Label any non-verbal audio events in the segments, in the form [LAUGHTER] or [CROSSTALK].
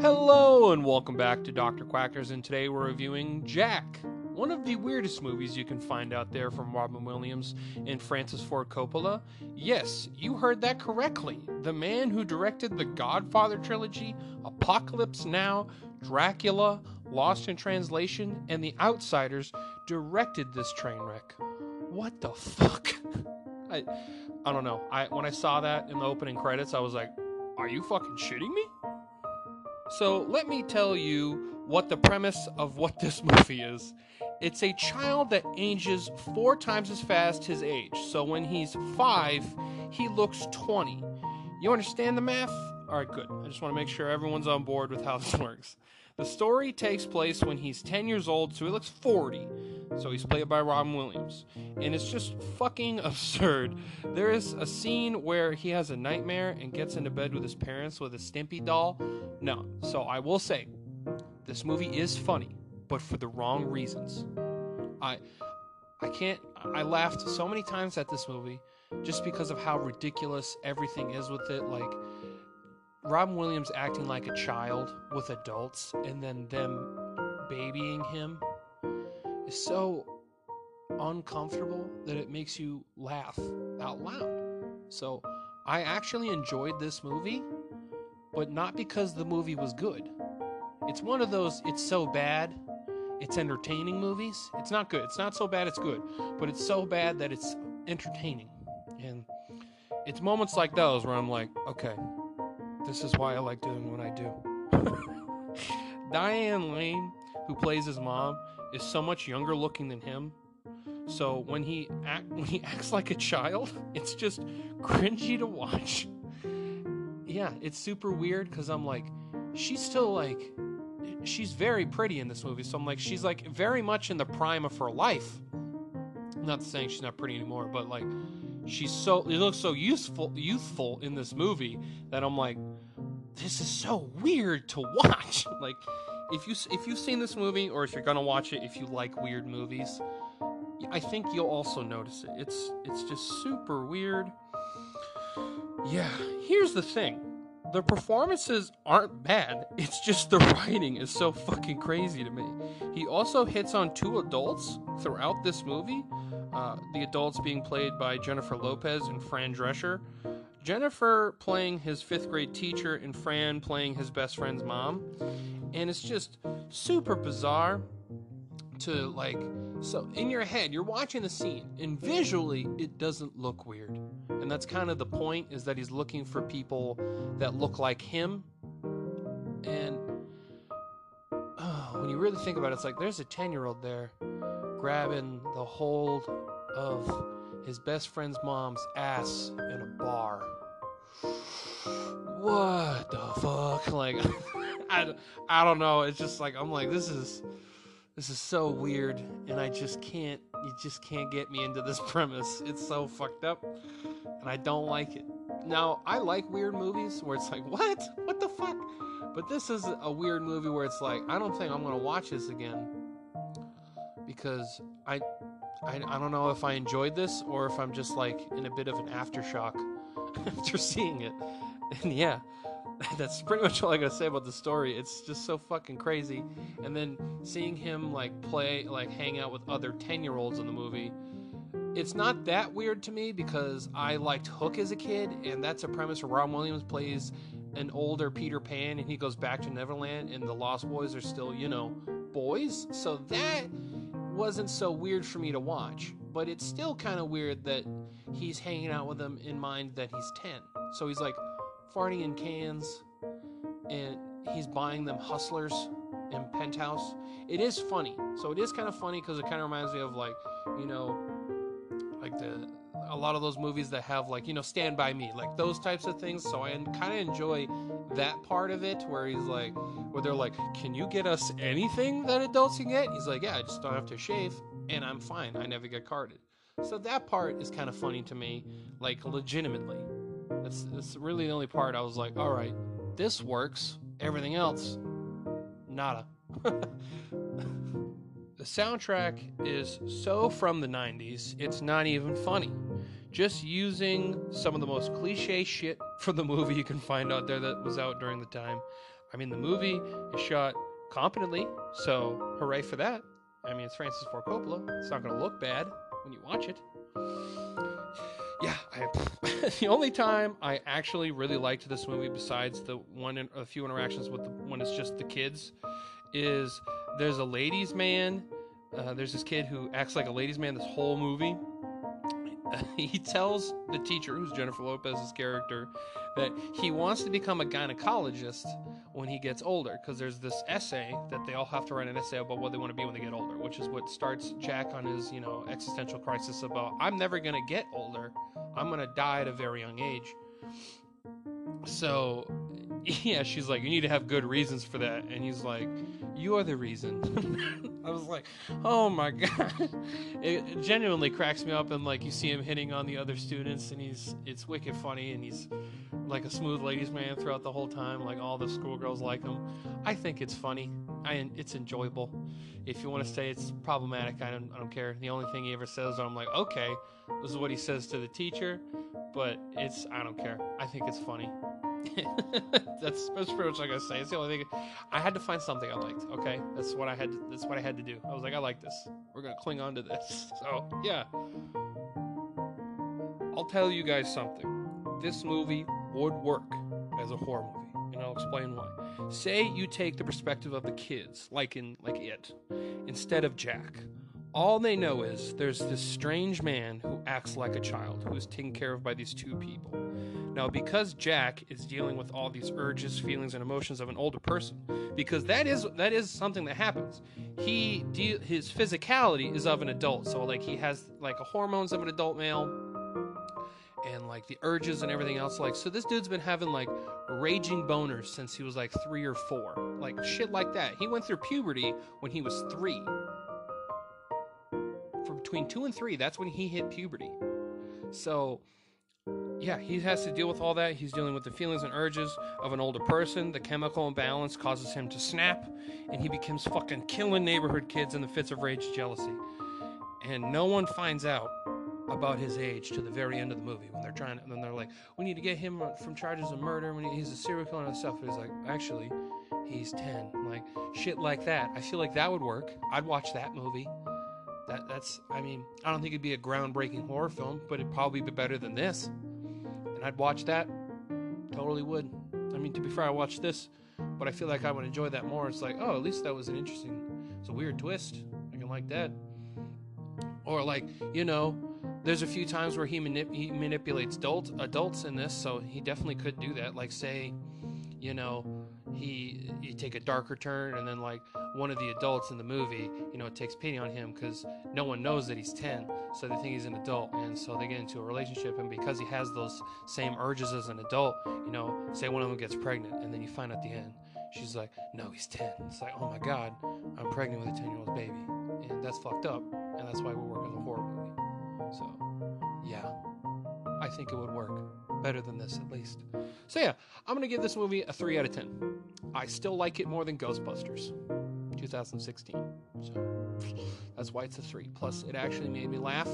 Hello and welcome back to Dr. Quackers, and today we're reviewing Jack, one of the weirdest movies you can find out there from Robin Williams and Francis Ford Coppola. Yes, you heard that correctly. The man who directed the Godfather trilogy, Apocalypse Now, Dracula, Lost in Translation, and The Outsiders directed this train wreck. What the fuck? [LAUGHS] I I don't know. I when I saw that in the opening credits, I was like, "Are you fucking shitting me?" So let me tell you what the premise of what this [LAUGHS] movie is. It's a child that ages four times as fast his age. So when he's five, he looks 20. You understand the math? All right, good. I just want to make sure everyone's on board with how this [LAUGHS] works. The story takes place when he's 10 years old, so he looks 40. So he's played by Robin Williams. And it's just fucking [LAUGHS] absurd. There is a scene where he has a nightmare and gets into bed with his parents with a Stimpy doll. No. So I will say, this movie is funny, but for the wrong reasons. I I can't I laughed so many times at this movie just because of how ridiculous everything is with it like Robin Williams acting like a child with adults and then them babying him is so uncomfortable that it makes you laugh out loud. So I actually enjoyed this movie, but not because the movie was good. It's one of those it's so bad, it's entertaining movies. It's not good. It's not so bad it's good, but it's so bad that it's entertaining. And it's moments like those where I'm like, okay, this is why I like doing what I do. [LAUGHS] Diane Lane, who plays his mom, is so much younger looking than him. So when he act [LAUGHS] when he acts like a child, [LAUGHS] it's just cringy to watch. Yeah, it's super weird because I'm like, she's still like, she's very pretty in this movie. So I'm like, she's like very much in the prime of her life. Not saying she's not pretty anymore, but like, she's so it looks so useful youthful in this movie that I'm like, this is so weird to watch. [LAUGHS] like, if you if you've seen this movie or if you're gonna watch it, if you like weird movies, I think you'll also notice it. It's it's just super weird. Yeah, here's the thing. The performances aren't bad. It's just the [LAUGHS] writing is so fucking crazy to me. He also hits on two adults throughout this movie. Uh, the adults being played by Jennifer Lopez and Fran Drescher. Jennifer playing his fifth grade teacher and Fran playing his best friend's mom. And it's just super bizarre to like so in your head you're watching the scene and visually it doesn't look weird and that's kind of the point is that he's looking for people that look like him and oh, [SIGHS] when you really think about it it's like there's a 10 year old there grabbing the hold of his best friend's mom's ass in a bar. What the fuck? [LAUGHS] Like [LAUGHS] I, I don't know. It's just like i'm like this is this is so weird and i just can't you just can't get me into this [LAUGHS] premise. It's so fucked up and i don't like it. Now i like weird movies where it's like what? What the fuck? But this is a weird movie where it's like i don't think i'm gonna watch this again because i i, I don't know if i enjoyed this or if i'm just like in a bit of an aftershock [LAUGHS] after seeing it and yeah [LAUGHS] that's pretty much all I gotta say about the story. It's just so fucking crazy. And then seeing him like play, like hang out with other 10 year olds in the movie, it's not that weird to me because I liked Hook as a kid, and that's a premise where Robin Williams plays an older Peter Pan and he goes back to Neverland, and the Lost Boys are still, you know, boys. So that wasn't so weird for me to watch. But it's still kind of weird that he's hanging out with them in mind that he's 10. So he's like, farting in cans and he's buying them hustlers in penthouse it is funny so it is kind of funny because it kind of reminds me of like you know like the a lot of those movies that have like you know stand by me like those types of things so i kind of enjoy that part of it where he's like where they're like can you get us anything that adults can get he's like yeah i just don't have to shave and i'm fine i never get carded so that part is kind of funny to me like legitimately that's, that's really the only part I was like, all right, this works. Everything else, nada. [LAUGHS] the soundtrack is so from the 90s, it's not even funny. Just using some of the most cliche shit from the movie you can find out there that was out during the time. I mean, the movie is shot competently, so hooray for that. I mean, it's Francis Ford Coppola. It's not going to look bad when you watch it. Yeah, I, [LAUGHS] the only time I actually really liked this movie, besides the one, in, a few interactions with the, when it's just the kids, is there's a ladies' man. Uh, there's this kid who acts like a ladies' man this whole movie. [LAUGHS] he tells the teacher, who's Jennifer Lopez's character, that he wants to become a gynecologist when he gets older because there's this essay that they all have to write an essay about what they want to be when they get older which is what starts jack on his you know existential crisis about i'm never going to get older. I'm going to die at a very young age. So [LAUGHS] yeah she's like you need to have good reasons for that. And he's like you are the reason [LAUGHS] i was like oh my [LAUGHS] god it genuinely cracks me up and like you see him hitting on the other students and he's it's wicked funny and he's like a smooth ladies man throughout the whole time. Like all the schoolgirls like him. I think it's funny. I it's enjoyable. If you want to say it's problematic, I don't I don't care. The only thing he ever says, I'm like, okay, this is what he says to the teacher, but it's I don't care. I think it's funny. [LAUGHS] that's that's pretty much like I say. It's the only thing. I had to find something I liked. Okay, that's what I had. To, that's what I had to do. I was like, I like this. We're gonna cling on to this. [LAUGHS] So yeah, I'll tell you guys something. This movie would work as a horror movie, and I'll explain why. Say you take the perspective of the kids, like in like it, instead of Jack. All they know is there's this strange man who acts like a child who is taken care of by these two people. Now, because Jack is dealing with all these urges, feelings, and emotions of an older person, because that is that is something that happens. He de- his physicality is of an adult, so like he has like a hormones of an adult male, and like the urges and everything else. Like, so this dude's been having like raging boners since he was like three or four, like shit like that. He went through puberty when he was three. For between two and three, that's when he hit puberty. So, yeah, he has to deal with all that. He's dealing with the feelings and urges of an older person. The chemical imbalance causes him to snap, and he becomes fucking killing neighborhood kids in the fits of rage and jealousy. And no one finds out about his age to the very end of the movie when they're trying and then they're like we need to get him from charges of murder. When he's a serial killer and stuff. He's like actually he's 10 like shit like that. I feel like that would work. I'd watch that movie. That that's i mean i don't think it'd be a groundbreaking horror film but it'd probably be better than this and i'd watch that. Totally would. I mean to be fair i watched this but i feel like i would enjoy that more. It's like oh at least that was an interesting it's a weird twist. I can like that. Or like you know there's a few times where he, manip- he manipulates adult, adults in this, so he definitely could do that. Like, say, you know, he you take a darker turn, and then like one of the adults in the movie, you know, it takes pity on him because no one knows that he's ten, so they think he's an adult, and so they get into a relationship, and because he has those same urges as an adult, you know, say one of them gets pregnant, and then you find at the end, she's like, no, he's ten. It's like, oh my god, I'm pregnant with a ten year old baby, and that's fucked up, and that's why we work as a horror movie. So, yeah, I think it would work better than this at least. So, yeah, I'm to give this movie a 3 out of 10. I still like it more than Ghostbusters 2016. So, that's why it's a 3. Plus, it actually made me laugh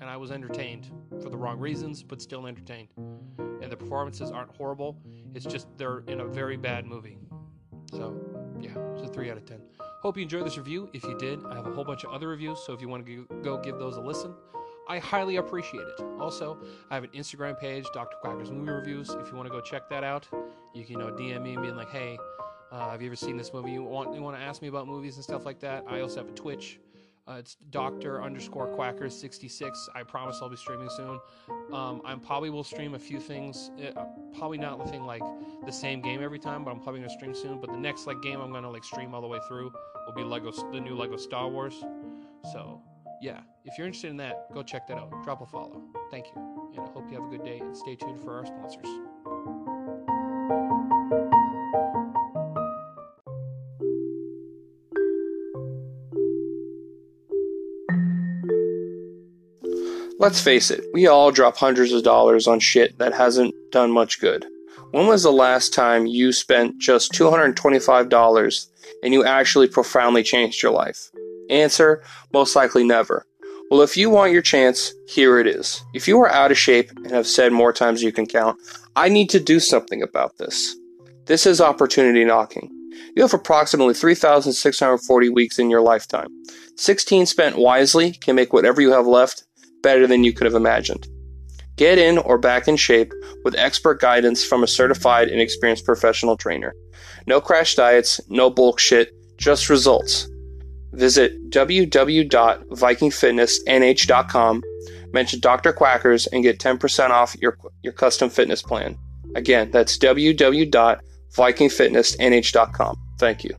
and I was entertained for the wrong reasons, but still entertained. And the performances aren't horrible, it's just they're in a very bad movie. So, yeah, it's a 3 out of 10. Hope you enjoyed this review. If you did, I have a whole bunch of other reviews, so if you want to go give those a listen, I highly appreciate it. Also, I have an Instagram page, Dr. Quacker's Movie Reviews. If you want to go check that out, you can you know DM me and be like, hey, uh, have you ever seen this movie? You want you want to ask me about movies and stuff like that? I also have a Twitch. Uh, it's Doctor underscore Quackers sixty six. I promise I'll be streaming soon. Um, I probably will stream a few things. Uh, probably not the thing like the same game every time, but I'm probably gonna stream soon. But the next like game I'm gonna like stream all the way through will be Lego, the new Lego Star Wars. So yeah, if you're interested in that, go check that out. Drop a follow. Thank you. And I hope you have a good day and stay tuned for our sponsors. Let's face it, we all drop hundreds of dollars on shit that hasn't done much good. When was the last time you spent just $225 and you actually profoundly changed your life? Answer, most likely never. Well, if you want your chance, here it is. If you are out of shape and have said more times you can count, I need to do something about this. This is opportunity knocking. You have approximately 3,640 weeks in your lifetime. 16 spent wisely can make whatever you have left better than you could have imagined. Get in or back in shape with expert guidance from a certified and experienced professional trainer. No crash diets, no bullshit, just results. Visit www.vikingfitnessnh.com, mention Dr. Quackers, and get 10% off your, your custom fitness plan. Again, that's www.vikingfitnessnh.com. Thank you.